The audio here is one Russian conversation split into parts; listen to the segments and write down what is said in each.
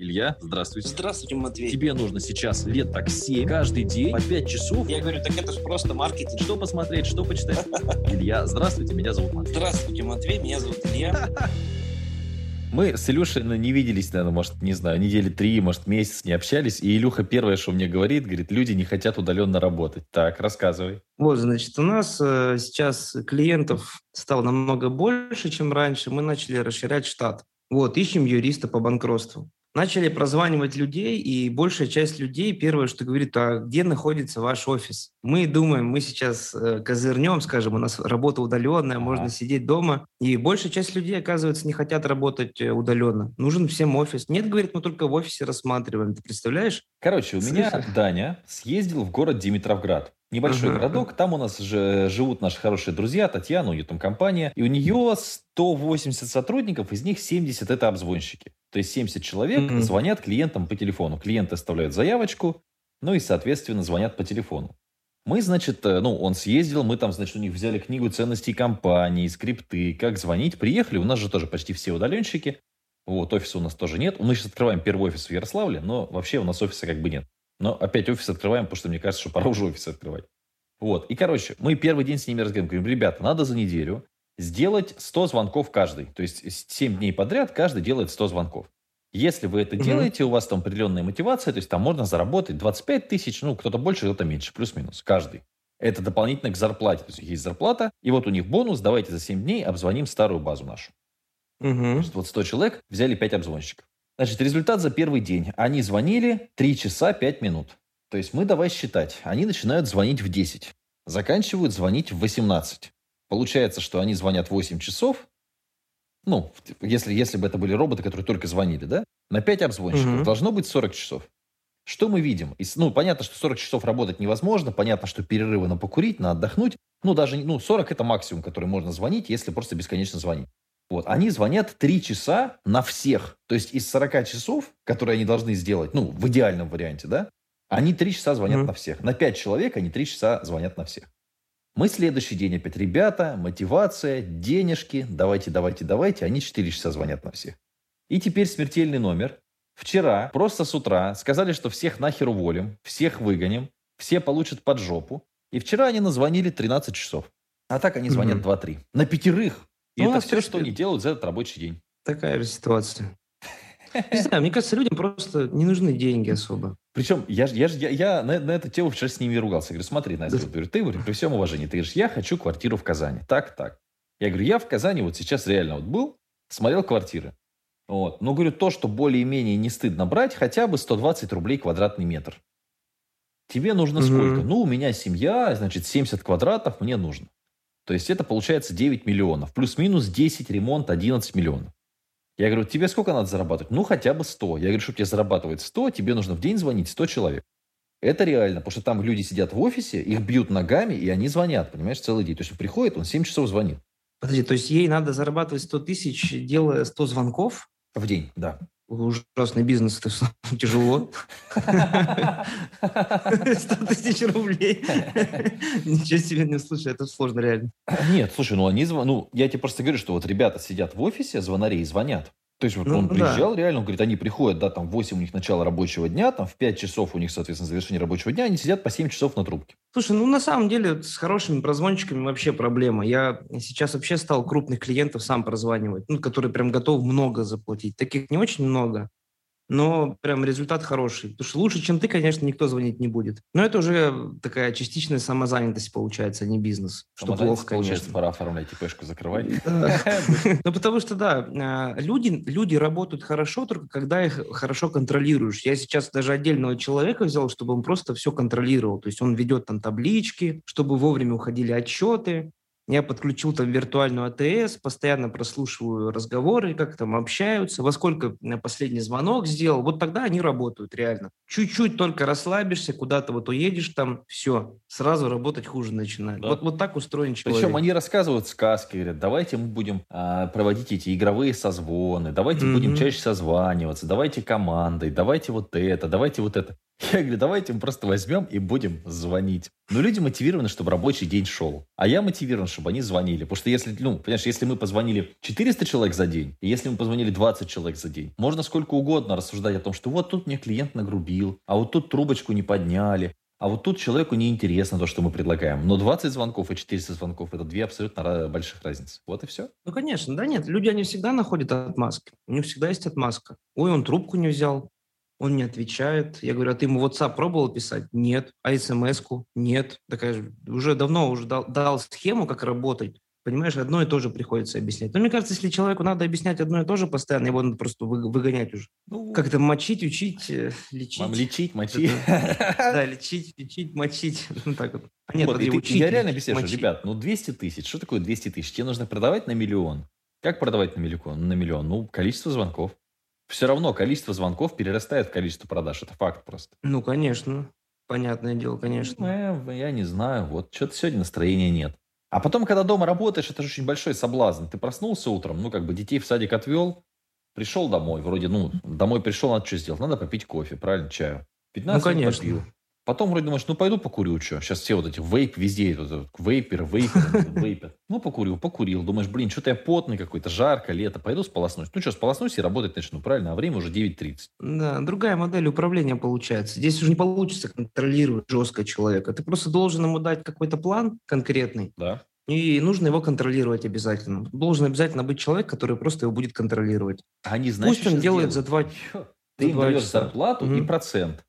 Илья, здравствуйте. Здравствуйте, Матвей. Тебе нужно сейчас лет так 7, каждый день по 5 часов. Я говорю, так это же просто маркетинг. Что посмотреть, что почитать? Илья, здравствуйте, меня зовут Матвей. Здравствуйте, Матвей, меня зовут Илья. Мы с Илюшей ну, не виделись, наверное, может, не знаю, недели три, может, месяц не общались. И Илюха первое, что мне говорит, говорит, люди не хотят удаленно работать. Так, рассказывай. Вот, значит, у нас э, сейчас клиентов стало намного больше, чем раньше. Мы начали расширять штат. Вот, ищем юриста по банкротству. Начали прозванивать людей, и большая часть людей первое, что говорит, а где находится ваш офис? Мы думаем, мы сейчас э, козырнем, скажем, у нас работа удаленная, можно сидеть дома. И большая часть людей, оказывается, не хотят работать э, удаленно. Нужен всем офис. Нет, говорит, мы только в офисе рассматриваем. Ты представляешь? Короче, у меня Даня съездил в город Димитровград. Небольшой uh-huh. городок, там у нас же живут наши хорошие друзья, Татьяна, у нее там компания, и у нее 180 сотрудников, из них 70 это обзвонщики. То есть 70 человек uh-huh. звонят клиентам по телефону. Клиенты оставляют заявочку, ну и, соответственно, звонят по телефону. Мы, значит, э, ну, он съездил, мы там, значит, у них взяли книгу ценностей компании, скрипты, как звонить, приехали, у нас же тоже почти все удаленщики, вот, офиса у нас тоже нет. Мы сейчас открываем первый офис в Ярославле, но вообще у нас офиса как бы нет. Но опять офис открываем, потому что мне кажется, что пора уже офис открывать. Вот. И, короче, мы первый день с ними разговариваем. Говорим, ребята, надо за неделю сделать 100 звонков каждый. То есть 7 дней подряд каждый делает 100 звонков. Если вы это mm-hmm. делаете, у вас там определенная мотивация, то есть там можно заработать 25 тысяч, ну, кто-то больше, кто-то меньше, плюс-минус, каждый. Это дополнительно к зарплате. То есть есть зарплата, и вот у них бонус, давайте за 7 дней обзвоним старую базу нашу. Mm-hmm. Вот 100 человек взяли 5 обзвонщиков. Значит, результат за первый день. Они звонили 3 часа 5 минут. То есть мы давай считать. Они начинают звонить в 10. Заканчивают звонить в 18. Получается, что они звонят 8 часов. Ну, если, если бы это были роботы, которые только звонили, да? На 5 обзвонщиков. Угу. Должно быть 40 часов. Что мы видим? Ну, понятно, что 40 часов работать невозможно. Понятно, что перерывы на покурить, на отдохнуть. Ну, даже ну, 40 это максимум, который можно звонить, если просто бесконечно звонить. Вот, они звонят 3 часа на всех. То есть из 40 часов, которые они должны сделать, ну, в идеальном варианте, да, они 3 часа звонят mm-hmm. на всех. На 5 человек они 3 часа звонят на всех. Мы следующий день опять, ребята, мотивация, денежки, давайте, давайте, давайте. Они 4 часа звонят на всех. И теперь смертельный номер. Вчера, просто с утра, сказали, что всех нахер уволим, всех выгоним, все получат под жопу. И вчера они назвонили 13 часов. А так они звонят mm-hmm. 2-3. На пятерых. И ну, это все, что они делают за этот рабочий день. Такая же ситуация. Не знаю, мне кажется, людям просто не нужны деньги особо. Причем я, я, я, я на, на эту тему вчера с ними ругался. Я говорю, смотри, Настя, да. говорю, ты говорю, при всем уважении, ты говоришь, я хочу квартиру в Казани. Так, так. Я говорю, я в Казани вот сейчас реально вот был, смотрел квартиры. Вот. Но говорю, то, что более-менее не стыдно брать, хотя бы 120 рублей квадратный метр. Тебе нужно угу. сколько? Ну, у меня семья, значит, 70 квадратов мне нужно. То есть это получается 9 миллионов. Плюс-минус 10 ремонт, 11 миллионов. Я говорю, тебе сколько надо зарабатывать? Ну, хотя бы 100. Я говорю, чтобы тебе зарабатывать 100, тебе нужно в день звонить 100 человек. Это реально, потому что там люди сидят в офисе, их бьют ногами, и они звонят, понимаешь, целый день. То есть он приходит, он 7 часов звонит. Подожди, то есть ей надо зарабатывать 100 тысяч, делая 100 звонков? В день, да. Ужасный бизнес, это тяжело. 100 тысяч рублей. Ничего себе, не слушай, это сложно реально. Нет, слушай, ну они, ну я тебе просто говорю, что вот ребята сидят в офисе, звонари и звонят. То есть вот ну, он приезжал да. реально, он говорит, они приходят, да, там в 8 у них начало рабочего дня, там в 5 часов у них, соответственно, завершение рабочего дня, они сидят по 7 часов на трубке. Слушай, ну на самом деле с хорошими прозвончиками вообще проблема. Я сейчас вообще стал крупных клиентов сам прозванивать, ну, которые прям готов много заплатить. Таких не очень много но прям результат хороший. Потому что лучше, чем ты, конечно, никто звонить не будет. Но это уже такая частичная самозанятость получается, а не бизнес. Что плохо, конечно. пора оформлять ИПшку, закрывать. Ну, потому что, да, а, люди, люди работают хорошо, только когда их хорошо контролируешь. Я сейчас даже отдельного человека взял, чтобы он просто все контролировал. То есть он ведет там таблички, чтобы вовремя уходили отчеты, я подключил там виртуальную АТС, постоянно прослушиваю разговоры, как там общаются, во сколько последний звонок сделал. Вот тогда они работают реально. Чуть-чуть только расслабишься, куда-то вот уедешь там, все, сразу работать хуже начинает. Да. Вот, вот так устроен человек. Причем они рассказывают сказки, говорят, давайте мы будем а, проводить эти игровые созвоны, давайте mm-hmm. будем чаще созваниваться, давайте командой, давайте вот это, давайте вот это. Я говорю, давайте мы просто возьмем и будем звонить. Но люди мотивированы, чтобы рабочий день шел. А я мотивирован, чтобы они звонили. Потому что если, ну, понимаешь, если мы позвонили 400 человек за день, и если мы позвонили 20 человек за день, можно сколько угодно рассуждать о том, что вот тут мне клиент нагрубил, а вот тут трубочку не подняли, а вот тут человеку неинтересно то, что мы предлагаем. Но 20 звонков и 400 звонков – это две абсолютно больших разницы. Вот и все. Ну, конечно. Да нет, люди, они всегда находят отмазки. У них всегда есть отмазка. Ой, он трубку не взял, он не отвечает. Я говорю, а ты ему WhatsApp пробовал писать? Нет. А смс-ку? Нет. Такая уже давно уже дал, дал схему, как работать. Понимаешь, одно и то же приходится объяснять. Но мне кажется, если человеку надо объяснять одно и то же постоянно, его надо просто выгонять уже. Ну, Как-то мочить, учить, э, лечить. Мам, лечить, мочить. Да, лечить, лечить, мочить. Ну, так вот. Нет, я реально объясняю, ребят, ну 200 тысяч, что такое 200 тысяч? Тебе нужно продавать на миллион. Как продавать на миллион? На миллион? Ну, количество звонков. Все равно количество звонков перерастает в количество продаж. Это факт просто. Ну, конечно. Понятное дело, конечно. Ну, я, я не знаю. Вот что-то сегодня настроения нет. А потом, когда дома работаешь, это же очень большой соблазн. Ты проснулся утром, ну, как бы детей в садик отвел, пришел домой, вроде, ну, домой пришел, надо что сделать? Надо попить кофе, правильно, чаю. 15 ну, конечно. попил. Потом вроде думаешь, ну пойду покурю, что. Сейчас все вот эти вейп везде, вот, вейпер, вейпер, вейпер. Ну покурил, покурил. Думаешь, блин, что-то я потный какой-то, жарко, лето, пойду сполоснусь. Ну что, сполоснусь и работать начну, правильно? А время уже 9.30. Да, другая модель управления получается. Здесь уже не получится контролировать жестко человека. Ты просто должен ему дать какой-то план конкретный. Да. И нужно его контролировать обязательно. Должен обязательно быть человек, который просто его будет контролировать. Они, знаешь, Пусть он делает за два, Ты им даешь зарплату угу. и процент.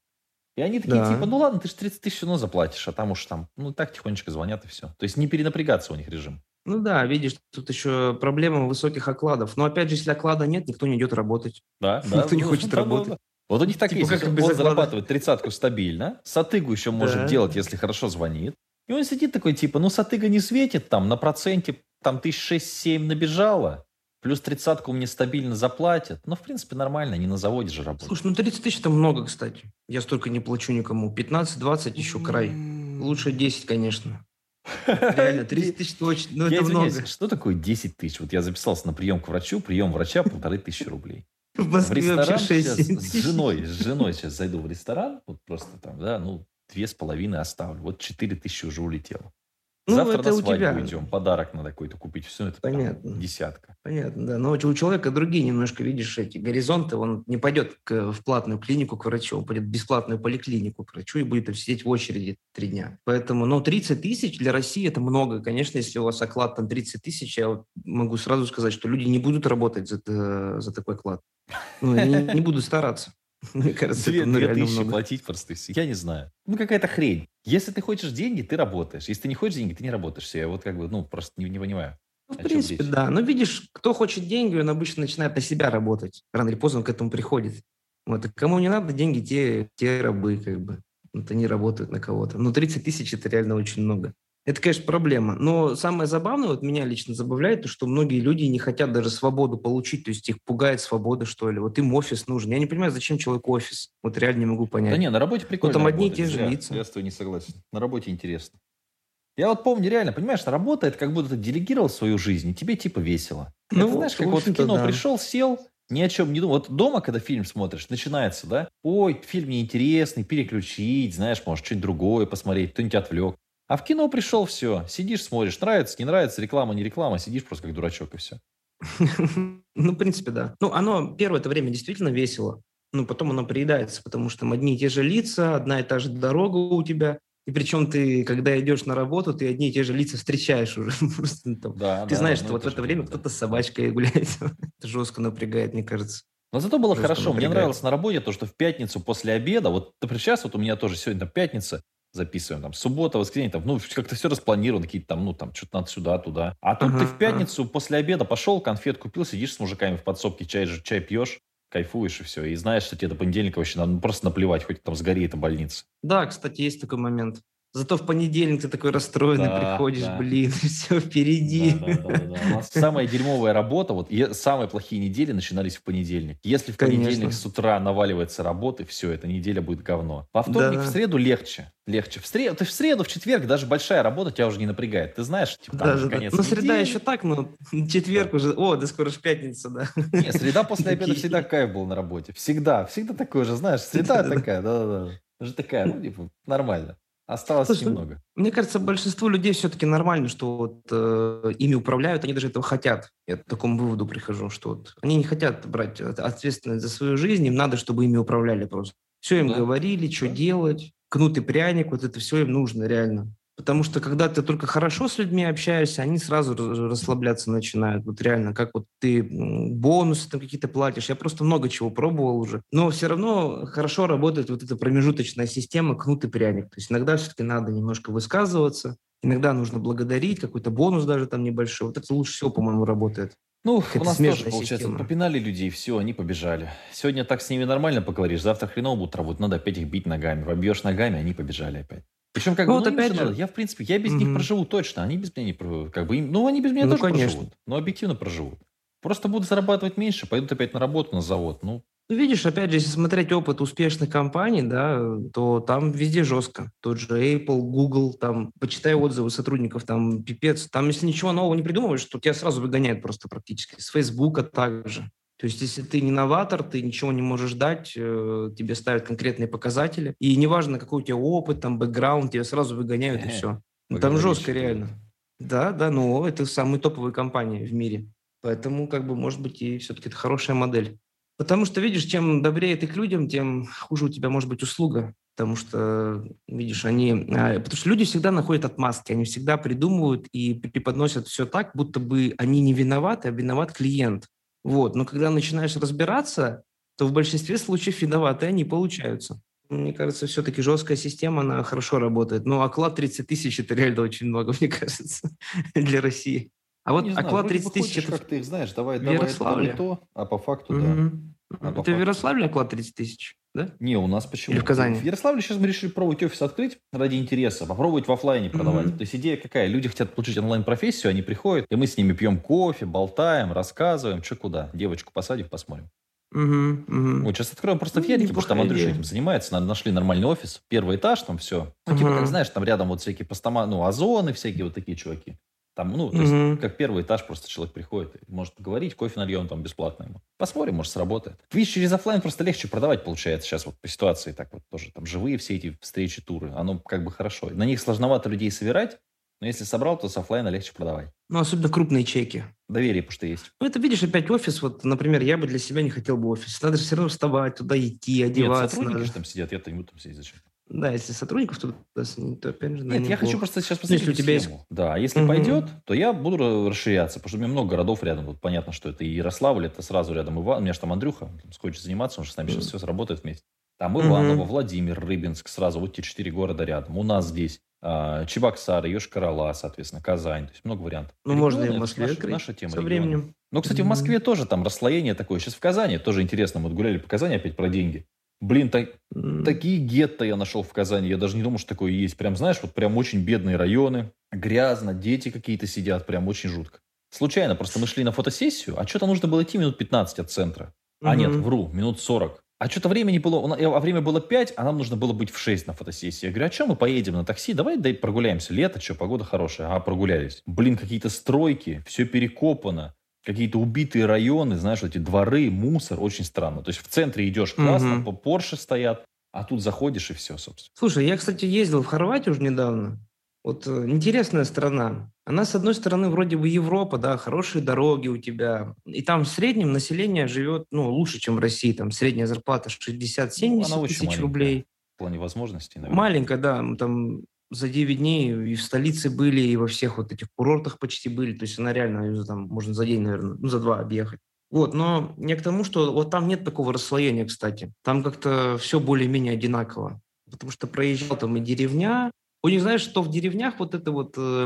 И они такие, да. типа, ну ладно, ты же 30 тысяч равно заплатишь, а там уж там, ну так тихонечко звонят и все. То есть не перенапрягаться у них режим. Ну да, видишь, тут еще проблема высоких окладов. Но опять же, если оклада нет, никто не идет работать. Да, да. Никто не ну, хочет работать. Вот у них так типа, есть. Как он зарабатывает тридцатку стабильно, сатыгу еще может делать, если хорошо звонит. И он сидит такой, типа, ну сатыга не светит, там на проценте там тысяч шесть-семь набежало, Плюс тридцатку мне стабильно заплатят. Ну, в принципе, нормально, не на заводе же работать. Слушай, ну 30 тысяч это много, кстати. Я столько не плачу никому. 15-20 еще край. Лучше 10, конечно. Реально, 30 тысяч точно, но это много. Что такое 10 тысяч? Вот я записался на прием к врачу, прием врача полторы тысячи рублей. В Москве в ресторан сейчас с женой, с женой сейчас зайду в ресторан, вот просто там, да, ну, две с половиной оставлю. Вот четыре тысячи уже улетело. Ну, Завтра это на свадьбу у тебя. идем, подарок надо какой-то купить. Все это Понятно. Там, десятка. Понятно, да. Но у человека другие немножко, видишь, эти горизонты. Он не пойдет к, в платную клинику к врачу, он пойдет в бесплатную поликлинику к врачу и будет там сидеть в очереди три дня. Поэтому, ну, 30 тысяч для России это много. Конечно, если у вас оклад там 30 тысяч, я вот могу сразу сказать, что люди не будут работать за, э, за такой оклад. Ну, не, не будут стараться. Мне кажется, две, это две тысячи много. платить просто. Я не знаю. Ну, какая-то хрень. Если ты хочешь деньги, ты работаешь. Если ты не хочешь деньги, ты не работаешь. Я вот как бы, ну, просто не, не понимаю. Ну, в принципе, да. Но видишь, кто хочет деньги, он обычно начинает на себя работать. Рано или поздно он к этому приходит. Вот. И кому не надо деньги, те, те рабы, как бы. Вот они работают на кого-то. Но 30 тысяч – это реально очень много. Это, конечно, проблема. Но самое забавное, вот меня лично забавляет, то, что многие люди не хотят даже свободу получить, то есть их пугает свобода, что ли. Вот им офис нужен. Я не понимаю, зачем человеку офис. Вот реально не могу понять. Да не, на работе прикольно Вот там одни и те же лица. Я с тобой не согласен. На работе интересно. Я вот помню, реально, понимаешь, работа, это как будто ты делегировал свою жизнь, и тебе типа весело. Ну, это, знаешь, как вот в кино да. пришел, сел, ни о чем не думал. Вот дома, когда фильм смотришь, начинается, да, ой, фильм неинтересный, переключить, знаешь, может, что-нибудь другое посмотреть, кто-нибудь отвлек. А в кино пришел, все, сидишь, смотришь, нравится, не нравится, реклама, не реклама, сидишь просто как дурачок и все. Ну, в принципе, да. Ну, оно первое это время действительно весело, ну, потом оно приедается, потому что там одни и те же лица, одна и та же дорога у тебя, и причем ты, когда идешь на работу, ты одни и те же лица встречаешь уже. Просто, там, да, ты да, знаешь, что вот в это время да. кто-то с собачкой гуляет. это жестко напрягает, мне кажется. Но зато было Жестко хорошо. Напрягает. Мне нравилось на работе то, что в пятницу после обеда, вот например, сейчас вот у меня тоже сегодня пятница, записываем, там, суббота, воскресенье, там, ну, как-то все распланировано, какие-то там, ну, там, что-то надо сюда, туда. А тут ага, ты в пятницу ага. после обеда пошел, конфет купил, сидишь с мужиками в подсобке, чай, чай пьешь, кайфуешь и все. И знаешь, что тебе до понедельника вообще надо ну, просто наплевать, хоть там сгори эта больница. Да, кстати, есть такой момент. Зато в понедельник ты такой расстроенный да, приходишь, да. блин, все впереди. Да, да, да, да. У нас самая дерьмовая работа, вот самые плохие недели начинались в понедельник. Если в понедельник Конечно. с утра наваливается работы, все, эта неделя будет говно. Во вторник, да. в среду легче. Легче. В среду, ты в среду, в четверг даже большая работа тебя уже не напрягает. Ты знаешь, типа, там да, уже да, конец Ну, среда еще так, ну, четверг да. уже, о, да скоро же пятница, да. Не, среда после обеда всегда кайф был на работе. Всегда, всегда такой же, знаешь, среда такая, да-да-да. Уже такая, ну, типа, нормально. Осталось Слушай, ну, немного. Мне кажется, большинству людей все-таки нормально, что вот э, ими управляют, они даже этого хотят. Я к такому выводу прихожу, что вот они не хотят брать ответственность за свою жизнь, им надо, чтобы ими управляли просто. Все им да. говорили, что да. делать, кнут и пряник, вот это все им нужно реально. Потому что когда ты только хорошо с людьми общаешься, они сразу расслабляться начинают. Вот реально, как вот ты бонусы там какие-то платишь. Я просто много чего пробовал уже. Но все равно хорошо работает вот эта промежуточная система кнут и пряник. То есть иногда все-таки надо немножко высказываться, иногда нужно благодарить, какой-то бонус даже там небольшой. Вот это лучше всего, по-моему, работает. Ну, у нас тоже, получается, система. попинали людей, все, они побежали. Сегодня так с ними нормально поговоришь, завтра хреново будут работать, надо опять их бить ногами. Вобьешь ногами, они побежали опять. Причем, как ну, бы, вот ну, опять же, надо. я, в принципе, я без mm-hmm. них проживу точно. Они без меня не проживут. Как бы, ну, они без меня ну, тоже конечно. проживут. Но объективно проживут. Просто будут зарабатывать меньше, пойдут опять на работу, на завод. Ну, ну, видишь, опять же, если смотреть опыт успешных компаний, да, то там везде жестко. Тот же Apple, Google, там, почитай отзывы сотрудников, там, пипец. Там, если ничего нового не придумываешь, то тебя сразу выгоняют просто практически. С Фейсбука также. То есть, если ты не новатор, ты ничего не можешь дать, э, тебе ставят конкретные показатели. И неважно, какой у тебя опыт, там, бэкграунд, тебя сразу выгоняют, и все. Ну, там жестко реально. Да, да, но это самые топовые компании в мире. Поэтому, как бы, может быть, и все-таки это хорошая модель. Потому что, видишь, чем добрее ты к людям, тем хуже у тебя может быть услуга. Потому что, видишь, они... А, потому что люди всегда находят отмазки, они всегда придумывают и преподносят все так, будто бы они не виноваты, а виноват клиент. Вот. Но когда начинаешь разбираться, то в большинстве случаев виноваты они получаются. Мне кажется, все-таки жесткая система, она хорошо работает. Но оклад 30 тысяч – это реально очень много, мне кажется, для России. А вот оклад 30 тысяч – это как ты их знаешь, давай, давай то, а по факту, да. А это в Ярославле оклад 30 тысяч, да? Не, у нас почему? Или в Казани? В Ярославле сейчас мы решили пробовать офис открыть ради интереса, попробовать в офлайне продавать. Mm-hmm. То есть идея какая? Люди хотят получить онлайн-профессию, они приходят, и мы с ними пьем кофе, болтаем, рассказываем, что куда. Девочку посадим, посмотрим. Угу, угу. Вот сейчас откроем просто в Ярике, потому что там Андрюша этим занимается. Нашли нормальный офис, первый этаж, там все. Ну, типа, как знаешь, там рядом вот всякие постома, ну, озоны всякие вот такие чуваки. Там, ну, то есть, как первый этаж, просто человек приходит, может поговорить, кофе нальем там бесплатно ему. Посмотрим, может, сработает. Видишь, через офлайн просто легче продавать получается сейчас вот по ситуации, так вот тоже там живые все эти встречи, туры, оно как бы хорошо. На них сложновато людей собирать, но если собрал, то с офлайна легче продавать. Ну, особенно крупные чеки. Доверие, потому что есть. Ну, это видишь, опять офис. Вот, например, я бы для себя не хотел бы офис. Надо же все равно вставать, туда идти, одеваться. Нет, сотрудники надо... же там сидят, я-то не буду там сидеть зачем. Да, если сотрудников туда то опять же, Нет, я хочу просто сейчас посмотреть если у тебя есть... Да, если угу. пойдет, то я буду расширяться, потому что у меня много городов рядом. Вот понятно, что это и Ярославль, это сразу рядом Иван. У меня же там Андрюха хочет заниматься, он же с нами сейчас все сработает вместе. Там Иваново, угу. Владимир, Рыбинск, сразу вот те четыре города рядом. У нас здесь а, Чебоксары, Йошкар-Ола, соответственно, Казань. То есть много вариантов. Ну, Регионы, можно и в Москве наша, наша тема со временем. Ну, кстати, в Москве тоже там расслоение такое. Сейчас в Казани тоже интересно. Мы вот гуляли по Казани опять про деньги. Блин, так, такие гетто я нашел в Казани. Я даже не думал, что такое есть. Прям, знаешь, вот прям очень бедные районы. Грязно, дети какие-то сидят. Прям очень жутко. Случайно, просто мы шли на фотосессию, а что-то нужно было идти минут 15 от центра. А mm-hmm. нет, вру, минут 40. А что-то времени было, а время было 5, а нам нужно было быть в 6 на фотосессии. Я говорю, а что мы поедем на такси? Давай дай прогуляемся. Лето, что, погода хорошая. А, прогулялись. Блин, какие-то стройки, все перекопано какие-то убитые районы, знаешь, эти дворы, мусор, очень странно. То есть в центре идешь классно, угу. Порше стоят, а тут заходишь и все, собственно. Слушай, я, кстати, ездил в Хорватию уже недавно. Вот э, интересная страна. Она, с одной стороны, вроде бы Европа, да, хорошие дороги у тебя. И там в среднем население живет, ну, лучше, чем в России. Там средняя зарплата 60-70 ну, тысяч рублей. В плане возможностей, наверное. Маленькая, да. Там за 9 дней и в столице были, и во всех вот этих курортах почти были. То есть она реально, там, можно за день, наверное, ну, за два объехать. Вот, но не к тому, что вот там нет такого расслоения, кстати. Там как-то все более-менее одинаково. Потому что проезжал там и деревня, у них, знаешь, что в деревнях вот это вот э,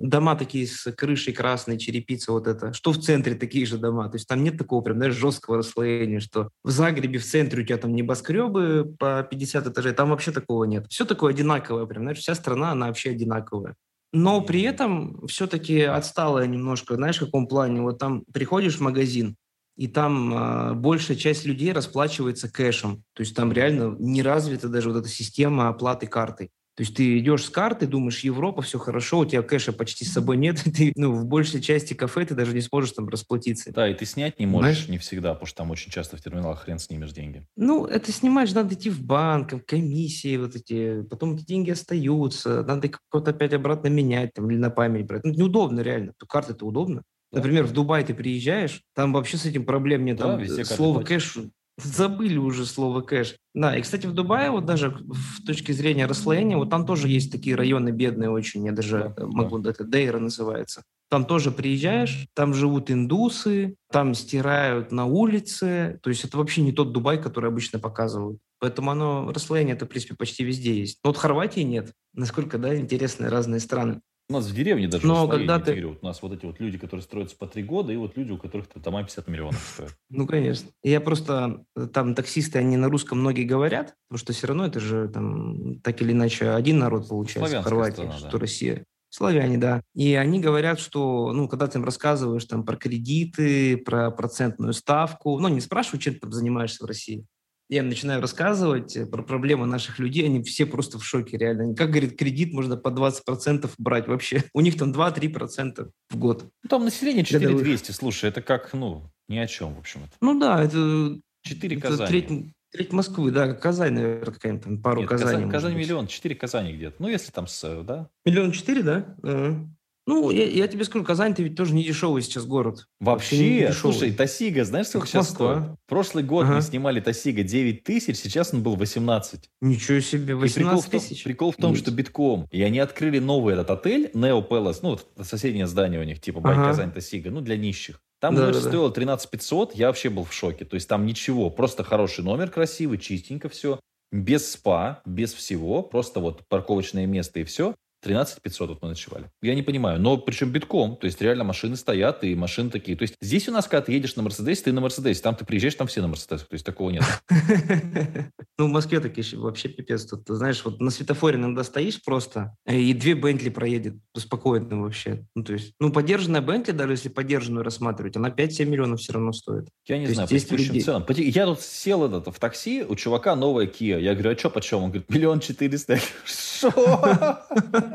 дома такие с крышей красной, черепица вот это, что в центре такие же дома. То есть там нет такого прям, знаешь, жесткого расслоения, что в Загребе в центре у тебя там небоскребы по 50 этажей, там вообще такого нет. Все такое одинаковое прям, знаешь, вся страна, она вообще одинаковая. Но при этом все-таки отсталая немножко, знаешь, в каком плане? Вот там приходишь в магазин, и там э, большая часть людей расплачивается кэшем. То есть там реально не развита даже вот эта система оплаты картой. То есть ты идешь с карты, думаешь, Европа, все хорошо, у тебя кэша почти с собой нет, ты ну, в большей части кафе ты даже не сможешь там расплатиться. Да, и ты снять не можешь Знаешь? не всегда, потому что там очень часто в терминалах хрен снимешь деньги. Ну, это снимаешь, надо идти в банк, комиссии вот эти, потом эти деньги остаются, надо как-то опять обратно менять там или на память брать. Ну, неудобно реально, то карты-то удобно. Например, в Дубай ты приезжаешь, там вообще с этим проблем нет. Да, там слово кэш Забыли уже слово кэш. Да, и, кстати, в Дубае вот даже в точке зрения расслоения, вот там тоже есть такие районы бедные очень, я даже да, могу, да. это Дейра называется. Там тоже приезжаешь, там живут индусы, там стирают на улице, то есть это вообще не тот Дубай, который обычно показывают. Поэтому оно, расслоение это, в принципе, почти везде есть. Но вот Хорватии нет. Насколько, да, интересные разные страны. У нас в деревне даже Но когда ты... у нас вот эти вот люди, которые строятся по три года, и вот люди, у которых дома 50 миллионов стоят. Ну, конечно. Я просто... Э, там таксисты, они на русском многие говорят, потому что все равно это же там так или иначе один народ получается в Хорватии, страна, что да. Россия. Славяне, да. И они говорят, что, ну, когда ты им рассказываешь там про кредиты, про процентную ставку, ну, не спрашивают, чем ты там занимаешься в России я им начинаю рассказывать э, про проблемы наших людей, они все просто в шоке реально. Как, говорит, кредит можно по 20% брать вообще? У них там 2-3% в год. Ну, там население 4200, слушай, это как, ну, ни о чем, в общем. -то. Ну да, это... 4 это Казани. Треть, треть Москвы, да, Казань, наверное, какая-нибудь там, пару Нет, Казани. Казань, Казань миллион, 4 Казани где-то. Ну, если там с, да? Миллион четыре, да? Ага. Ну, я, я тебе скажу, Казань ты ведь тоже не дешевый сейчас город. Вообще, Вообще слушай, Тосига, знаешь, сколько сейчас Москва. стоит? Прошлый год ага. мы снимали Тосига 9 тысяч, сейчас он был 18. Ничего себе, 18 тысяч? Прикол в том, что битком. И они открыли новый этот отель, Neo Palace, ну, вот соседнее здание у них, типа Бай ага. Казань Тосига, ну, для нищих. Там да, номер да, стоило 13 500, я вообще был в шоке. То есть там ничего, просто хороший номер, красивый, чистенько все. Без спа, без всего, просто вот парковочное место и все. 13 500 вот мы ночевали. Я не понимаю, но причем битком, то есть реально машины стоят и машины такие. То есть здесь у нас, когда ты едешь на Мерседесе, ты на Мерседесе, там ты приезжаешь, там все на Мерседесах, то есть такого нет. Ну, в Москве такие вообще пипец. Тут, знаешь, вот на светофоре иногда стоишь просто, э, и две Бентли проедет спокойно вообще. Ну, то есть, ну, поддержанная Бентли, даже если поддержанную рассматривать, она 5-7 миллионов все равно стоит. Я не знаю, по текущим ценам. Я тут сел это, в такси, у чувака новая Kia. Я говорю, а что почем? Он говорит, миллион четыреста. Что?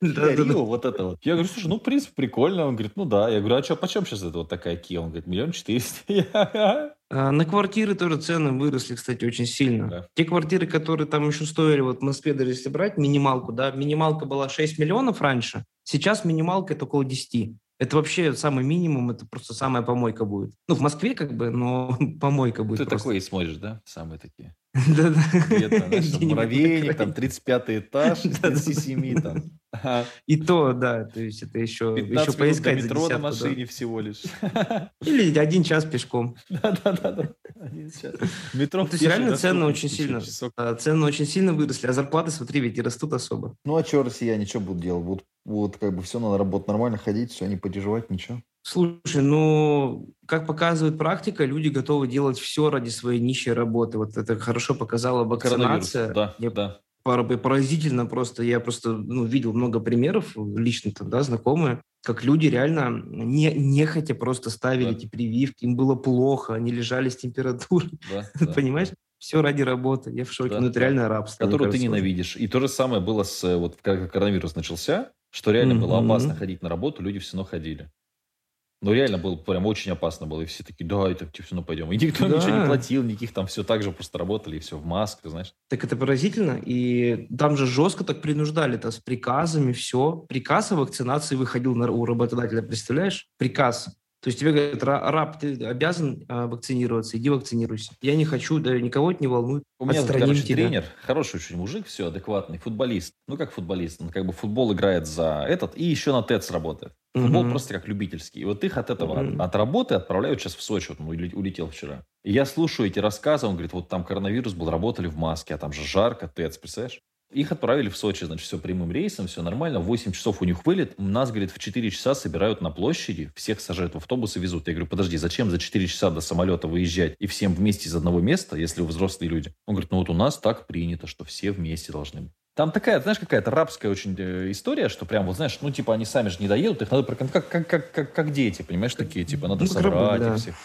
Да, Рио, вот это вот. Я говорю, слушай, ну, в принципе, прикольно. Он говорит, ну да. Я говорю, а что, почем сейчас это вот такая Kia? Он говорит, миллион четыреста. А, на квартиры тоже цены выросли, кстати, очень сильно. Да. Те квартиры, которые там еще стоили, вот в Москве даже если брать минималку, да, минималка была 6 миллионов раньше, сейчас минималка это около 10. Это вообще самый минимум, это просто самая помойка будет. Ну, в Москве как бы, но помойка будет. Ты просто. такой и смотришь, да? Самые такие. Где-то, муравейник, там, 35 этаж, 37 там. И то, да, то есть это еще, еще поискать метро на машине всего лишь. Или один час пешком. Да-да-да, один час. Метро То есть реально цены очень сильно, цены очень сильно выросли, а зарплаты, смотри, ведь и растут особо. Ну, а что россияне, что будут делать? Будут, вот как бы все надо работать нормально, ходить, все, не переживать, ничего. Слушай, ну, как показывает практика, люди готовы делать все ради своей нищей работы. Вот это хорошо показала вакцинация. Да, Я да поразительно просто. Я просто ну, видел много примеров лично тогда, знакомые, как люди реально не, нехотя просто ставили да. эти прививки, им было плохо, они лежали с температурой. Да, да. Понимаешь? Все ради работы. Я в шоке. Да, ну, это да. реально рабство. Которую ты ненавидишь. И то же самое было с... Вот когда коронавирус начался, что реально mm-hmm. было опасно ходить на работу, люди все равно ходили. Ну, реально было прям очень опасно было. И все такие, да, это все равно пойдем. И никто да. ничего не платил, никаких там все так же просто работали, и все в масках, знаешь. Так это поразительно. И там же жестко так принуждали-то с приказами, все. Приказ о вакцинации выходил на, у работодателя, представляешь? Приказ. То есть тебе говорят, раб, ты обязан э, вакцинироваться, иди вакцинируйся. Я не хочу, да никого это не волнует. У меня, вот, короче, тебя. тренер, хороший очень мужик, все, адекватный, футболист. Ну, как футболист, он как бы футбол играет за этот, и еще на ТЭЦ работает. Футбол угу. просто как любительский. И вот их от этого, угу. от работы отправляют сейчас в Сочи. Вот он улетел вчера. И я слушаю эти рассказы, он говорит, вот там коронавирус был, работали в маске, а там же жарко, ТЭЦ, представляешь? Их отправили в Сочи, значит, все прямым рейсом, все нормально. В 8 часов у них вылет. Нас, говорит, в 4 часа собирают на площади, всех сажают в автобус и везут. Я говорю, подожди, зачем за 4 часа до самолета выезжать и всем вместе из одного места, если вы взрослые люди? Он говорит, ну вот у нас так принято, что все вместе должны быть. Там такая, знаешь, какая-то рабская очень э, история, что прям, вот знаешь, ну, типа, они сами же не доедут, их надо, как, как, как, как, как дети, понимаешь, такие, типа, надо ну, собрать да. их всех.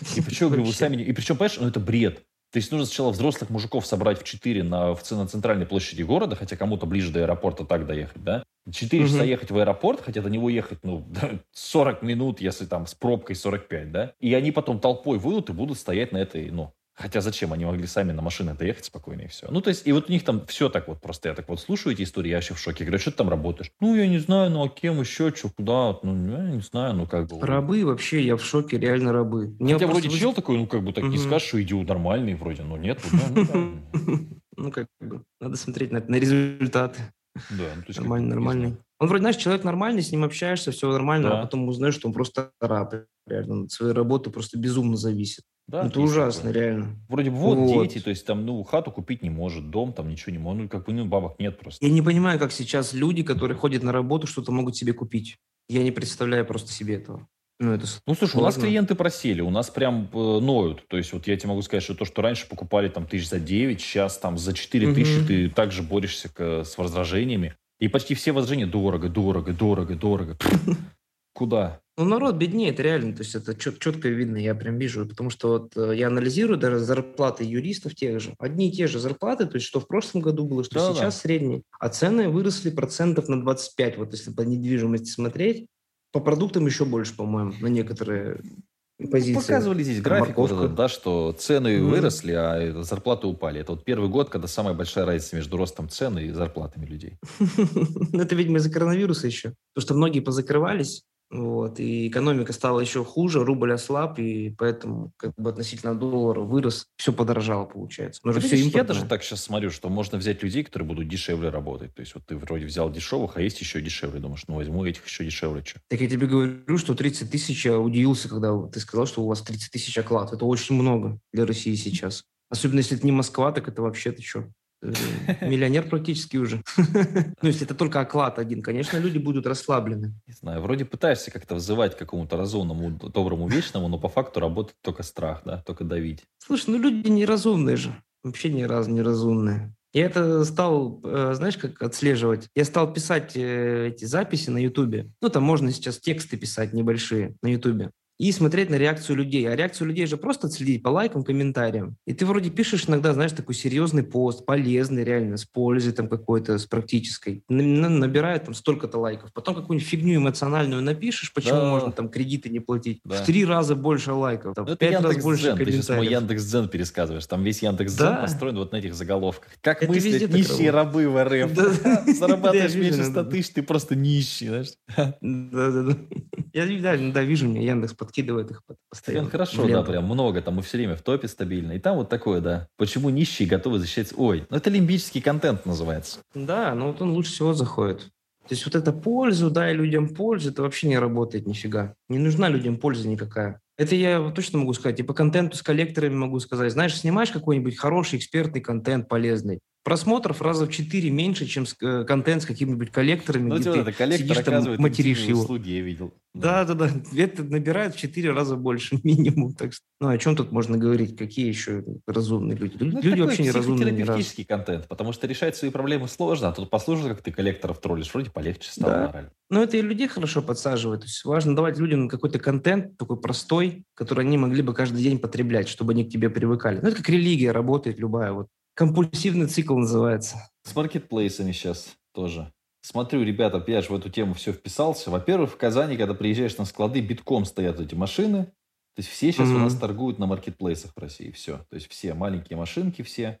И причем, говорю, вы сами, и причем, понимаешь, ну, это бред. То есть нужно сначала взрослых мужиков собрать в 4 на, в, на центральной площади города, хотя кому-то ближе до аэропорта так доехать, да? 4 часа ехать в аэропорт, хотя до него ехать, ну, 40 минут, если там с пробкой 45, да? И они потом толпой выйдут и будут стоять на этой, ну, Хотя зачем? Они могли сами на машине доехать спокойно и все. Ну, то есть, и вот у них там все так вот просто. Я так вот слушаю эти истории, я вообще в шоке. Говорю, «А что ты там работаешь? Ну, я не знаю, ну, а кем еще, что, куда? Ну, я не знаю, ну, как бы. Рабы вообще, я в шоке, реально рабы. Мне Хотя вроде вы... чел такой, ну, как бы так угу. не скажешь, что идиот нормальный вроде, но нет. Ну, как бы, надо смотреть на результаты. Да, ну, то есть нормальный, нормальный. Он вроде, знаешь, человек нормальный, с ним общаешься, все нормально, да. а потом узнаешь, что он просто раб. Реально, от своей работы просто безумно зависит. Да, это ужасно, такое. реально. Вроде бы вот, вот дети, то есть там, ну, хату купить не может, дом там ничего не может, ну, как бы, ну, бабок нет просто. Я не понимаю, как сейчас люди, которые ходят на работу, что-то могут себе купить. Я не представляю просто себе этого. Ну, это ну слушай, сложно. у нас клиенты просели, у нас прям э, ноют. То есть вот я тебе могу сказать, что то, что раньше покупали там тысяч за 9, сейчас там за 4 угу. тысячи ты также борешься к, с возражениями. И почти все возражения дорого, дорого, дорого, дорого. Куда? Ну, народ беднеет, реально, то есть это чет, четко видно, я прям вижу, потому что вот э, я анализирую даже зарплаты юристов тех же, одни и те же зарплаты, то есть что в прошлом году было, что да, сейчас да. средние, а цены выросли процентов на 25, вот если по недвижимости смотреть, по продуктам еще больше, по-моему, на некоторые позиции. Показывали здесь график, вот этот, да, что цены mm. выросли, а зарплаты упали. Это вот первый год, когда самая большая разница между ростом цен и зарплатами людей. Это, видимо, из-за коронавируса еще. Потому что многие позакрывались, вот, и экономика стала еще хуже, рубль ослаб, и поэтому как бы относительно доллара вырос, все подорожало, получается. Но все я даже так сейчас смотрю, что можно взять людей, которые будут дешевле работать. То есть вот ты вроде взял дешевых, а есть еще дешевле. Думаешь, ну возьму этих еще дешевле. Что? Так я тебе говорю, что 30 тысяч, я удивился, когда ты сказал, что у вас 30 тысяч оклад. Это очень много для России сейчас. Особенно если это не Москва, так это вообще ты что? Э, миллионер практически уже. Ну, если это только оклад один, конечно, люди будут расслаблены. Не знаю, вроде пытаешься как-то взывать к какому-то разумному, доброму, вечному, но по факту работает только страх, да, только давить. Слушай, ну люди неразумные же, вообще ни разу неразумные. Я это стал, э, знаешь, как отслеживать. Я стал писать э, эти записи на Ютубе. Ну, там можно сейчас тексты писать небольшие на Ютубе и смотреть на реакцию людей. А реакцию людей же просто следить по лайкам, комментариям. И ты вроде пишешь иногда, знаешь, такой серьезный пост, полезный реально, с пользой там какой-то, с практической. Набирает там столько-то лайков. Потом какую-нибудь фигню эмоциональную напишешь, почему да. можно там кредиты не платить. Да. В три раза больше лайков, там, в пять раз больше Дзен. комментариев. Ты сейчас мой Яндекс.Дзен пересказываешь. Там весь Яндекс.Дзен да. построен вот на этих заголовках. Как Это мыслят нищие рабы в РФ. Зарабатываешь меньше 100 тысяч, ты просто нищий, знаешь. Да-да-да. Я да, вижу, мне Яндекс подкидывает их постоянно. Хорошо, да, прям много, там мы все время в топе стабильно. И там вот такое, да. Почему нищие готовы защищать... Ой, ну это лимбический контент называется. Да, ну вот он лучше всего заходит. То есть вот это пользу, дай людям пользу, это вообще не работает нифига. Не нужна людям польза никакая. Это я точно могу сказать. И по контенту с коллекторами могу сказать. Знаешь, снимаешь какой-нибудь хороший экспертный контент полезный, просмотров раза в четыре меньше, чем э, контент с какими-нибудь коллекторами, ну, где ты это коллектор сидишь там, материшь его. услуги, я видел. Да, да, да. Это набирает в четыре раза больше минимум. Так что, ну, о чем тут можно говорить? Какие еще разумные люди? Ну, люди вообще не разумные. терапевтический контент, потому что решать свои проблемы сложно, а тут послушай, как ты коллекторов троллишь, вроде полегче стало да. мораль. Но это и людей хорошо подсаживает. То есть важно давать людям какой-то контент такой простой, который они могли бы каждый день потреблять, чтобы они к тебе привыкали. Ну, это как религия работает любая. Вот Компульсивный цикл называется. С маркетплейсами сейчас тоже. Смотрю, ребята, я же в эту тему все вписался. Во-первых, в Казани, когда приезжаешь на склады, битком стоят эти машины. То есть все сейчас mm-hmm. у нас торгуют на маркетплейсах в России. Все. То есть все маленькие машинки, все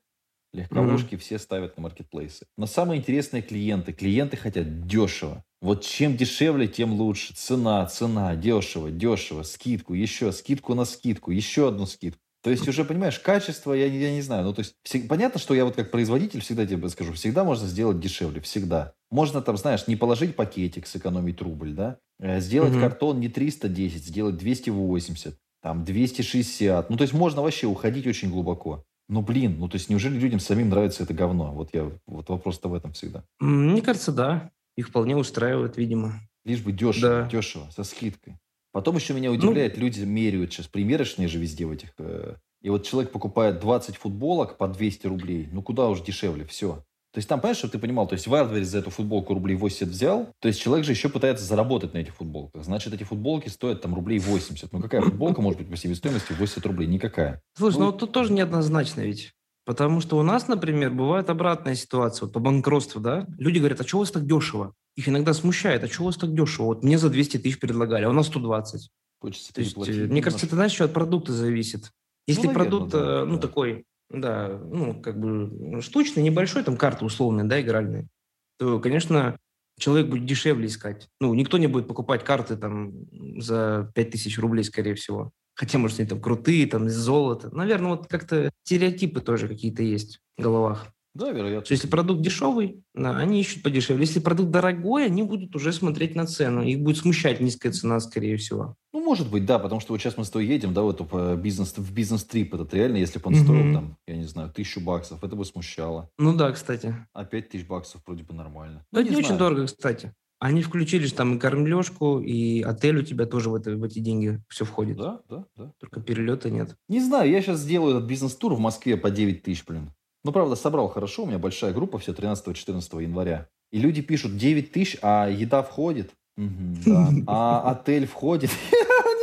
легковушки, mm-hmm. все ставят на маркетплейсы. Но самые интересные клиенты. Клиенты хотят дешево. Вот чем дешевле, тем лучше. Цена, цена, дешево, дешево, скидку, еще скидку на скидку, еще одну скидку. То есть уже, понимаешь, качество, я, я не знаю. Ну, то есть, все, понятно, что я вот как производитель всегда тебе скажу, всегда можно сделать дешевле, всегда. Можно там, знаешь, не положить пакетик, сэкономить рубль, да? Э, сделать угу. картон не 310, сделать 280, там 260. Ну, то есть можно вообще уходить очень глубоко. Ну, блин, ну, то есть неужели людям самим нравится это говно? Вот я, вот вопрос-то в этом всегда. Мне кажется, да. Их вполне устраивает, видимо. Лишь бы дешево, да. дешево, со скидкой. Потом еще меня ну, удивляет, ну, люди меряют сейчас, примерочные же везде в этих. Э, и вот человек покупает 20 футболок по 200 рублей. Ну, куда уж дешевле, все. То есть там, понимаешь, чтобы ты понимал, то есть Wildberries за эту футболку рублей 80 взял, то есть человек же еще пытается заработать на этих футболках. Значит, эти футболки стоят там рублей 80. Ну какая футболка может быть по себестоимости 80 рублей? Никакая. Слушай, ну вот тут тоже неоднозначно ведь. Потому что у нас, например, бывает обратная ситуация. Вот по банкротству, да? Люди говорят, а что у вас так дешево? Их иногда смущает, а что у вас так дешево? Вот мне за 200 тысяч предлагали, а у нас 120. Хочется То есть, э, мне кажется, это, знаешь, еще от продукта зависит. Если наверно, продукт, да, э, ну, да. такой, да, ну, как бы ну, штучный, небольшой, там, карты условные, да, игральные, то, конечно, человек будет дешевле искать. Ну, никто не будет покупать карты там за 5000 рублей, скорее всего. Хотя, может, они там крутые, там, из золота. Наверное, вот как-то стереотипы тоже какие-то есть в головах. Да, вероятно. Что если продукт дешевый, да, они ищут подешевле. Если продукт дорогой, они будут уже смотреть на цену. Их будет смущать низкая цена, скорее всего. Ну, может быть, да, потому что вот сейчас мы с тобой едем, да, в, эту по бизнес, в бизнес-трип этот, реально, если бы он Мгм. стоил там, я не знаю, тысячу баксов, это бы смущало. Ну да, кстати. А пять тысяч баксов вроде бы нормально. Но Ну, это не, очень дорого, кстати. Они включили же там и кормлежку, и отель у тебя тоже в, это, в эти деньги все входит. Да, да, да. Только перелета нет. Не знаю, я сейчас сделаю этот бизнес-тур в Москве по 9 тысяч, блин. Ну, правда, собрал хорошо, у меня большая группа, все 13-14 января. И люди пишут 9 тысяч, а еда входит. А отель входит.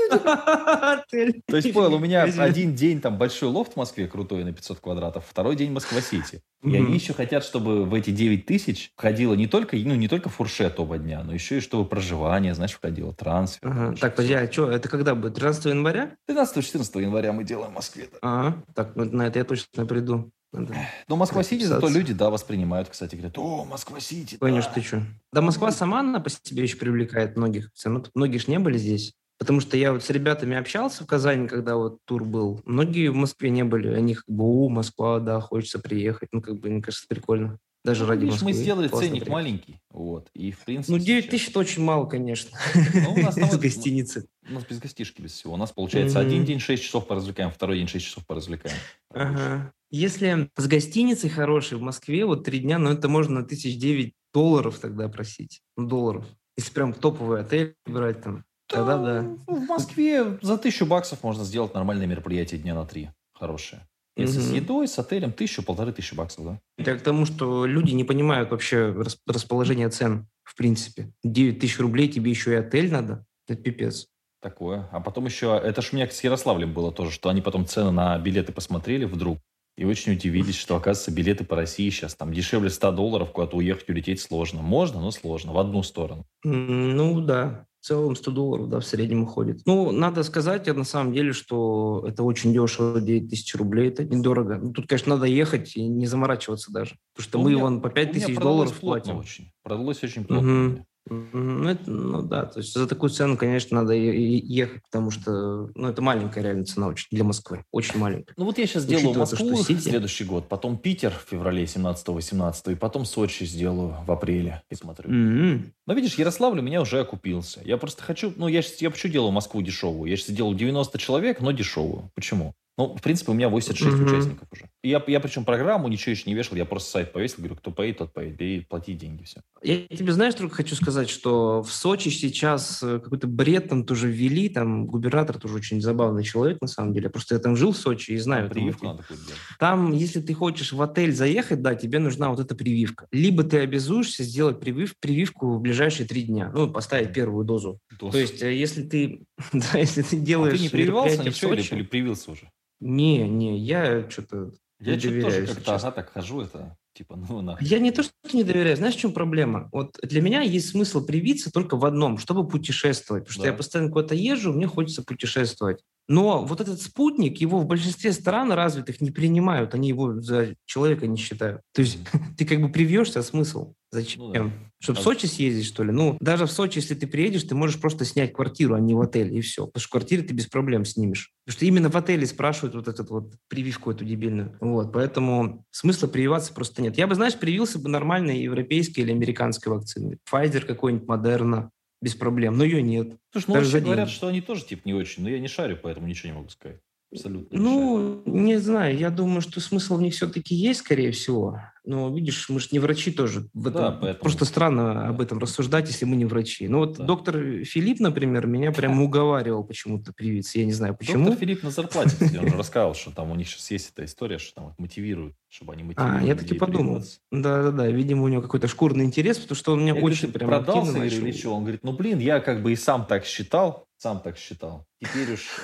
То есть, понял, у меня один день там большой лофт в Москве крутой на 500 квадратов, второй день Москва-Сити. И они еще хотят, чтобы в эти 9 тысяч входило не только, ну, не только фуршет оба дня, но еще и чтобы проживание, знаешь, входило, трансфер. Ага. Так, подожди, а что, это когда будет? 13 января? 13-14 января мы делаем в Москве. Ага. Так, ну, на это я точно приду. Надо. Но Москва-Сити зато люди, да, воспринимают, кстати, говорят, о, Москва-Сити, Конечно, да». ты что? Да Москва сама, она по себе еще привлекает многих. Всё равно многие ж не были здесь. Потому что я вот с ребятами общался в Казани, когда вот тур был. Многие в Москве не были. Они как бы, о, Москва, да, хочется приехать. Ну, как бы, мне кажется, прикольно. Даже Ну, ради видишь, мы Москвы. сделали Классно ценник приехать. маленький, вот, и в принципе... Ну, 9 сейчас- тысяч это очень мало, конечно. Ну, у нас вот- гостиницы. У нас без гостишки, без всего. У нас, получается, один день 6 часов поразвлекаем, второй день 6 часов поразвлекаем. Ага. Если с гостиницей хорошей в Москве, вот три дня, ну, это можно на тысяч девять долларов тогда просить. Ну, долларов. Если прям топовый отель брать там, тогда да. В Москве за тысячу баксов можно сделать нормальное мероприятие дня на три. Хорошее. Если с Мгм. едой, с отелем, тысячу, полторы тысячи баксов, да? Я к тому, что люди не понимают вообще рас- расположение цен, в принципе. 9 тысяч рублей тебе еще и отель надо. Это пипец. Такое. А потом еще, это ж у меня с Ярославлем было тоже, что они потом цены на билеты посмотрели вдруг и очень удивились, что, оказывается, билеты по России сейчас там дешевле 100 долларов, куда-то уехать, улететь сложно. Можно, но сложно, в одну сторону. Ну да, в целом 100 долларов, да, в среднем уходит. Ну, надо сказать на самом деле, что это очень дешево, 9 тысяч рублей, это недорого. Ну, тут, конечно, надо ехать и не заморачиваться даже. Потому что Ну, мы меня- вон по 5 У меня тысяч долларов платим. очень. Продалось очень плотно. Мгм. Ну, это- ну да, то есть за такую цену, конечно, надо ехать, потому что, ну, это маленькая реально цена очень для Москвы, очень маленькая. Ну вот я сейчас сделаю Учитывая то, Москву Сити- следующий год, потом Питер в феврале 17-18, и потом Сочи сделаю в апреле. И смотрю. М-м. Но видишь, Ярославль у меня уже окупился. Я просто хочу, ну я, щас- я почему делаю Москву дешевую? Я сейчас делаю 90 человек, но дешевую. Почему? Ну, в принципе, у меня 86 Мгм. участников уже. И Я, я причем программу ничего еще не вешал, я просто сайт повесил, говорю, кто поедет, тот поедет, бери, плати деньги, все. Я тебе, знаешь, только хочу сказать, что в Сочи сейчас э, какой-то бред там тоже ввели, там губернатор тоже очень забавный человек, на самом деле. Просто я там жил в Сочи и знаю. эту Прививку мысль. надо делать. Там, если ты хочешь в отель заехать, да, тебе нужна вот эта прививка. Либо ты обязуешься сделать привив- прививку в ближайшие три дня, ну, поставить первую дозу. Дос. То есть, э, если ты, да, если ты А делаешь ты не прививался в ничего или, Сочи- или привился уже? Не, не, я что-то Я не что-то доверяю, тоже как-то, ага, так хожу, это, типа, ну, нахуй. Я не то, что не доверяю. Знаешь, в чем проблема? Вот для меня есть смысл привиться только в одном, чтобы путешествовать. Потому что Да. я постоянно куда-то езжу, мне хочется путешествовать. Но вот этот спутник, его в большинстве стран развитых не принимают, они его за человека не считают. То есть ты как бы привьешься, а смысл? Зачем? Ну да. Чтобы А- в Сочи съездить, что ли? Ну, даже в Сочи, если ты приедешь, ты можешь просто снять квартиру, а не в отель, и все. Потому что квартиры ты без проблем снимешь. Потому что именно в отеле спрашивают вот эту вот прививку эту дебильную. Вот, поэтому смысла прививаться просто нет. Я бы, знаешь, привился бы нормальной европейской или американской вакциной. Pfizer какой-нибудь, Модерна, без проблем. Но ее нет. Слушай, ну вообще говорят, деньги. что они тоже, типа, не очень, но я не шарю, поэтому ничего не могу сказать. Абсолютно не. Ну, не знаю, я думаю, что смысл в них все-таки есть, скорее всего. Но видишь, мы же не врачи тоже. В Да, этом поэтому- просто странно Да. об этом рассуждать, если мы не врачи. Ну вот Да. доктор Филипп, например, меня прямо уговаривал почему-то привиться. Я не знаю почему. Доктор Филипп на зарплате, он же рассказал, что там у них сейчас есть эта история, что там их мотивируют, чтобы они мотивировали А, я таки подумал. Да-да-да, видимо, у него какой-то шкурный интерес, потому что он меня Я очень «Ты прям продался или, что? Он говорит, ну блин, я как бы и сам так считал, сам так считал. Теперь уж...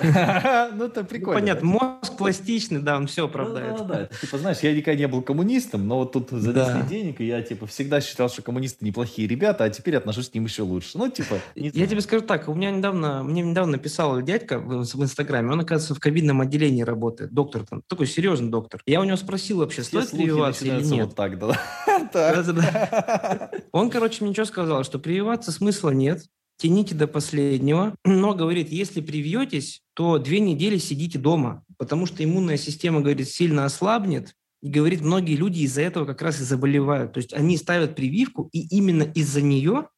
Ну это Ну, прикольно. понятно, да? мозг пластичный, да, он все оправдает. Да, да, да. Типа, знаешь, я никогда не был коммунистом, но вот тут занесли Да. денег, и я, типа, всегда считал, что коммунисты неплохие ребята, а теперь отношусь к ним еще лучше. Ну, типа, Я знаю. тебе скажу так, у меня недавно, мне недавно писал дядька в, в Инстаграме, он, оказывается, в ковидном отделении работает, доктор там, такой серьезный доктор. Я у него спросил вообще, стоит прививаться или нет. вот так, да. Он, короче, мне что сказал, что прививаться смысла нет, тяните до последнего, но, говорит, если привьетесь, то две недели сидите дома, потому что иммунная система, говорит, сильно ослабнет, и, говорит, многие люди из-за этого как раз и заболевают. То есть они ставят прививку, и именно из-за нее,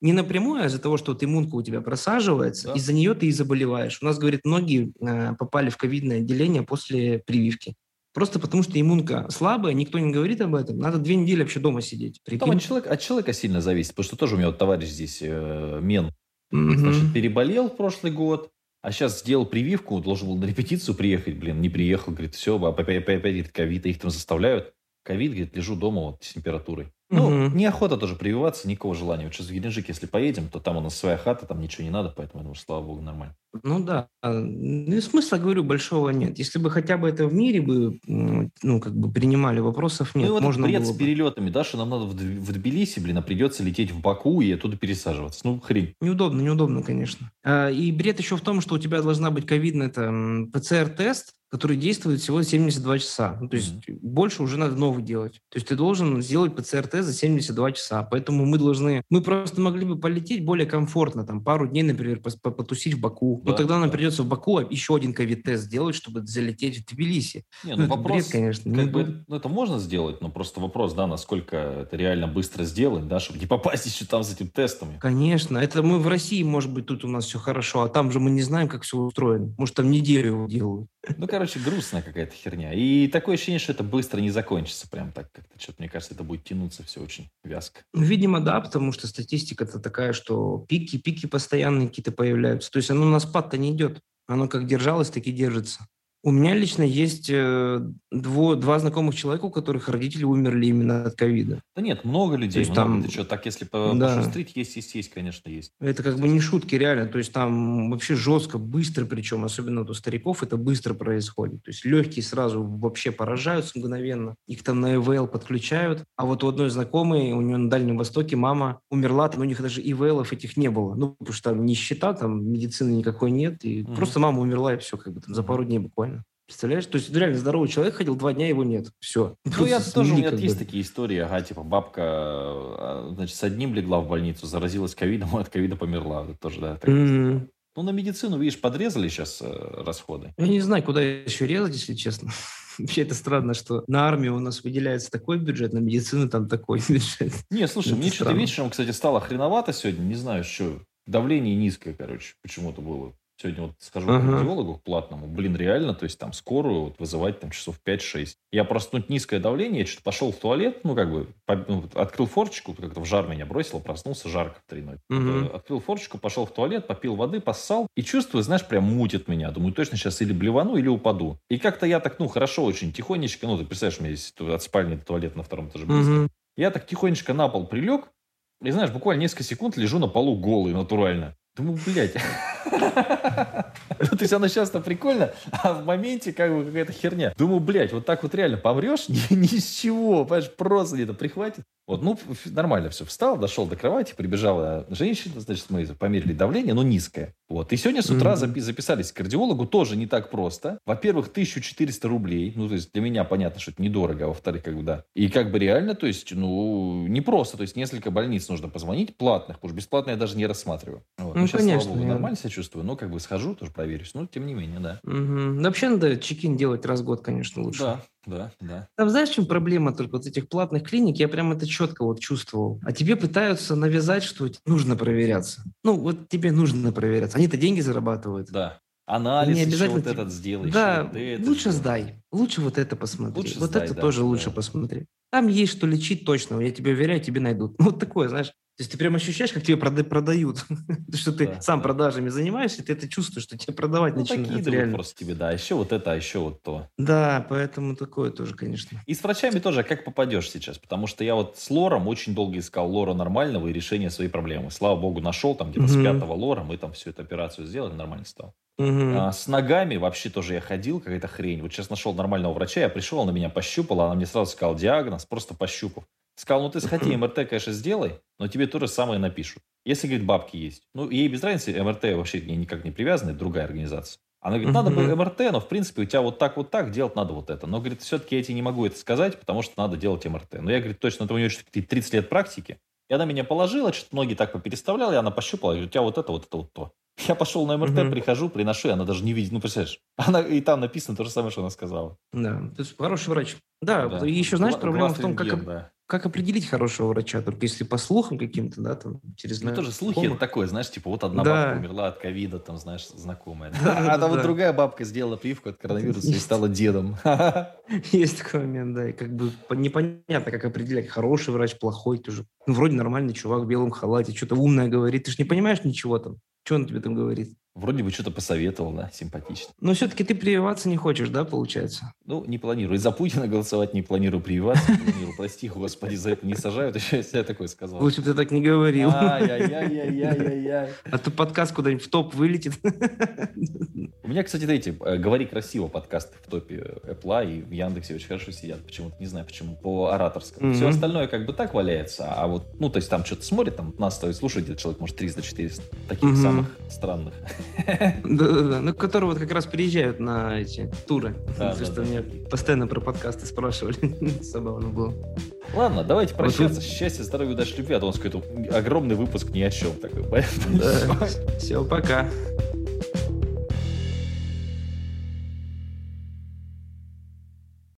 не напрямую, а из-за того, что вот иммунка у тебя просаживается, Да. из-за нее ты и заболеваешь. У нас, говорит, многие э, попали в ковидное отделение после прививки. Просто потому, что иммунка слабая, никто не говорит об этом. Надо две недели вообще дома сидеть. Там Прикинь? от человека, от человека сильно зависит, потому что тоже у меня вот товарищ здесь, э, Мен, Мгм. значит, переболел в прошлый год, а сейчас сделал прививку, должен был на репетицию приехать, блин, не приехал, говорит, все, опять, опять, опять говорит, ковид, их там заставляют. Ковид, говорит, лежу дома вот с температурой. Ну, Мгм. неохота тоже прививаться, никакого желания. Вот сейчас в Геленджик, если поедем, то там у нас своя хата, там ничего не надо, поэтому, я думаю, слава богу, нормально. Ну да. Ну, и смысла, говорю, большого нет. Если бы хотя бы это в мире бы, ну, как бы принимали, вопросов нет. ну и вот Можно бред было с бы. перелетами, да, что нам надо в, в Тбилиси, блин, а придется лететь в Баку и оттуда пересаживаться. Ну, хрень. Неудобно, неудобно, конечно. А, И бред еще в том, что у тебя должна быть ковидный это, ПЦР-тест, который действует всего 72 часа. Ну, то есть больше уже надо новый делать. То есть ты должен сделать ПЦР-тест за 72 часа. Поэтому мы должны... Мы просто могли бы полететь более комфортно, там, пару дней, например, потусить в Баку. Но Да, тогда нам да. придется в Баку еще один ковид-тест сделать, чтобы залететь в Тбилиси. Не, Ну, ну, вопрос, бред, конечно. как бы, ну, это можно сделать, но просто вопрос, да, насколько это реально быстро сделать, да, чтобы не попасть еще там с этим тестами. Конечно, это мы в России, может быть, тут у нас все хорошо, а там же мы не знаем, как все устроено. Может, там неделю делают. Ну, короче, грустная какая-то херня. И такое ощущение, что это быстро не закончится прям так как-то. Что-то, мне кажется, это будет тянуться все очень вязко. Ну, Видимо, да, потому что статистика-то такая, что пики, пики постоянные какие-то появляются. То есть оно на спад-то не идет. Оно как держалось, так и держится. У меня лично есть э, дво- два знакомых человека, у которых родители умерли именно от ковида. Да нет, много людей. есть много. там- Ты что, так если по- Да. пошустрить, есть, есть, есть, конечно, есть. Это как бы не шутки, реально. То есть там вообще жестко, быстро, причем, особенно вот у стариков, это быстро происходит. То есть легкие сразу вообще поражаются мгновенно. Их там на ИВЛ подключают. А вот у одной знакомой, у нее на Дальнем Востоке мама умерла, там у них даже ИВЛов этих не было. Ну, потому что там нищета, там медицины никакой нет. И Мгм. просто мама умерла, и все, как бы там за пару дней буквально. Представляешь? То есть реально здоровый человек ходил два дня, его нет. Все. Ну, я тоже, у меня есть такие истории, ага, типа, бабка, а, значит, с одним легла в больницу, заразилась ковидом, а от ковида померла. Это тоже, да. Ну, на медицину, видишь, подрезали сейчас расходы. Я не знаю, куда еще резать, если честно. Вообще это странно, что на армию у нас выделяется такой бюджет, на медицину там такой бюджет. Не, слушай, Это мне что-то вечером, кстати, стало хреновато сегодня, не знаю, что. Давление низкое, короче, почему-то было. Сегодня вот схожу к Ага. кардиологу платному. Блин, реально, то есть там скорую вот вызывать там часов 5-6. Я просто, ну, низкое давление, я что-то пошел в туалет, ну, как бы, по- ну, открыл форчику, как-то в жар меня бросило, проснулся жарко в три ночи. Мгм. Э, Открыл форчику, пошел в туалет, попил воды, поссал. И чувствую, знаешь, прям мутит меня. Думаю, точно сейчас или блевану, или упаду. И как-то я так, ну, хорошо очень, тихонечко, ну, ты представляешь, у меня здесь от спальни до туалета на втором этаже близко. Мгм. Я так тихонечко на пол прилег, и, знаешь, буквально несколько секунд лежу на полу голый, натурально. Думаю, блядь. Ну, то есть оно сейчас-то прикольно, а в моменте как бы какая-то херня. Думаю, блядь, вот так вот реально помрешь, ни, ни с чего, понимаешь, просто где-то прихватит. Вот, ну, нормально все. Встал, дошел до кровати, прибежала женщина, значит, мы померили давление, но низкое. Вот. И сегодня с утра запи- записались к кардиологу, тоже не так просто. Во-первых, 1400 рублей. Ну, то есть для меня понятно, что это недорого, а во-вторых, как бы, да. И как бы реально, то есть, ну, не просто. То есть несколько больниц нужно позвонить, платных, потому что бесплатно я даже не рассматриваю. Вот. Ну, сейчас, конечно, слава богу, нормально себя чувствую, но как бы схожу, тоже проверюсь. Ну, тем не менее, да. Да Вообще надо чекин делать раз в год, конечно, лучше. Да, да, да. Там знаешь, в чем проблема только вот этих платных клиник? Я прям это четко вот чувствовал. А тебе пытаются навязать, что нужно проверяться. Ну, вот тебе нужно проверяться. Они-то деньги зарабатывают. Да. Анализ Не еще обязательно вот тебе- этот сделай. еще Да, вот это лучше сделай. сдай. Лучше вот это посмотри. Лучше вот сдай, это да, тоже да. лучше посмотри. там есть что лечить точно, я тебе уверяю, тебе найдут. Вот такое, знаешь. То есть ты прям ощущаешь, как тебе прода- продают. что ты Да, сам да. продажами занимаешься, ты это чувствуешь, что тебе продавать Ну, начинают. реально. просто тебе, да. Еще вот это, а еще вот то. Да, поэтому такое тоже, конечно. И с врачами тоже, а как попадешь сейчас? Потому что я вот с лором очень долго искал лора нормального и решения своей проблемы. Слава богу, нашел там где-то с Мгм. пятого лора, мы там всю эту операцию сделали, нормально стал. Мгм. А, с ногами вообще тоже я ходил, какая-то хрень. Вот сейчас нашел нормального врача, я пришел, она меня пощупала, она мне сразу сказала диагноз, просто пощупав. Сказал, ну ты сходи, МРТ, конечно, сделай, но тебе то же самое напишут. Если, говорит, бабки есть. Ну, ей без разницы, МРТ вообще к ней никак не привязана, это другая организация. Она говорит, надо бы. МРТ, но в принципе у тебя вот так, вот так, делать надо вот это. Но, говорит, все-таки я тебе не могу это сказать, потому что надо делать МРТ. Но я, говорит, точно, это у нее что-то 30 лет практики. И она меня положила, что-то ноги так попереставляла, и она пощупала, и говорит, у тебя вот это, вот это, вот то. Я пошел на МРТ, Мгм. прихожу, приношу, и она даже не видит, ну, представляешь, она, и там написано то же самое, что она сказала. Да, то есть хороший врач. Да, Да. еще, знаешь, Гла- проблема в том, как, да. Как определить хорошего врача. Только если по слухам каким-то, да, там, через Ну, тоже слухи знакомых. это такое, знаешь, типа вот одна Да. бабка умерла от ковида, там, знаешь, знакомая. Да, А да, там вот да. другая бабка сделала прививку от коронавируса и Есть. стала дедом. Есть такой момент, да, и как бы по- непонятно, как определять, хороший врач, плохой тоже. Ну, вроде нормальный чувак в белом халате, что-то умное говорит, ты же не понимаешь ничего там, что он тебе там говорит. Вроде бы что-то посоветовал, да, симпатично. Но все-таки ты прививаться не хочешь, да, получается? Ну, не планирую. За Путина голосовать не планирую прививаться. не планирую. Прости, господи, за это не сажают. Еще если я такой сказал. Лучше бы ты так не говорил. Ай-яй-яй-яй-яй-яй. А то подкаст куда-нибудь в топ вылетит. У меня, кстати, эти э, «Говори красиво» подкасты в топе Apple и в Яндексе очень хорошо сидят. Почему-то, не знаю почему, по ораторскому. Все остальное как бы так валяется, а вот, ну, то есть там что-то смотрит, там нас стоит слушать где-то человек, может, 300-400. Таких самых странных. Да-да-да, ну, которые вот как раз приезжают на эти туры. Потому что такие. постоянно про подкасты спрашивали. Забавно было. Ладно, давайте прощаться. Счастья, здоровья, удачи, любви. А то нас какой-то огромный выпуск ни о чем такой. Все, пока.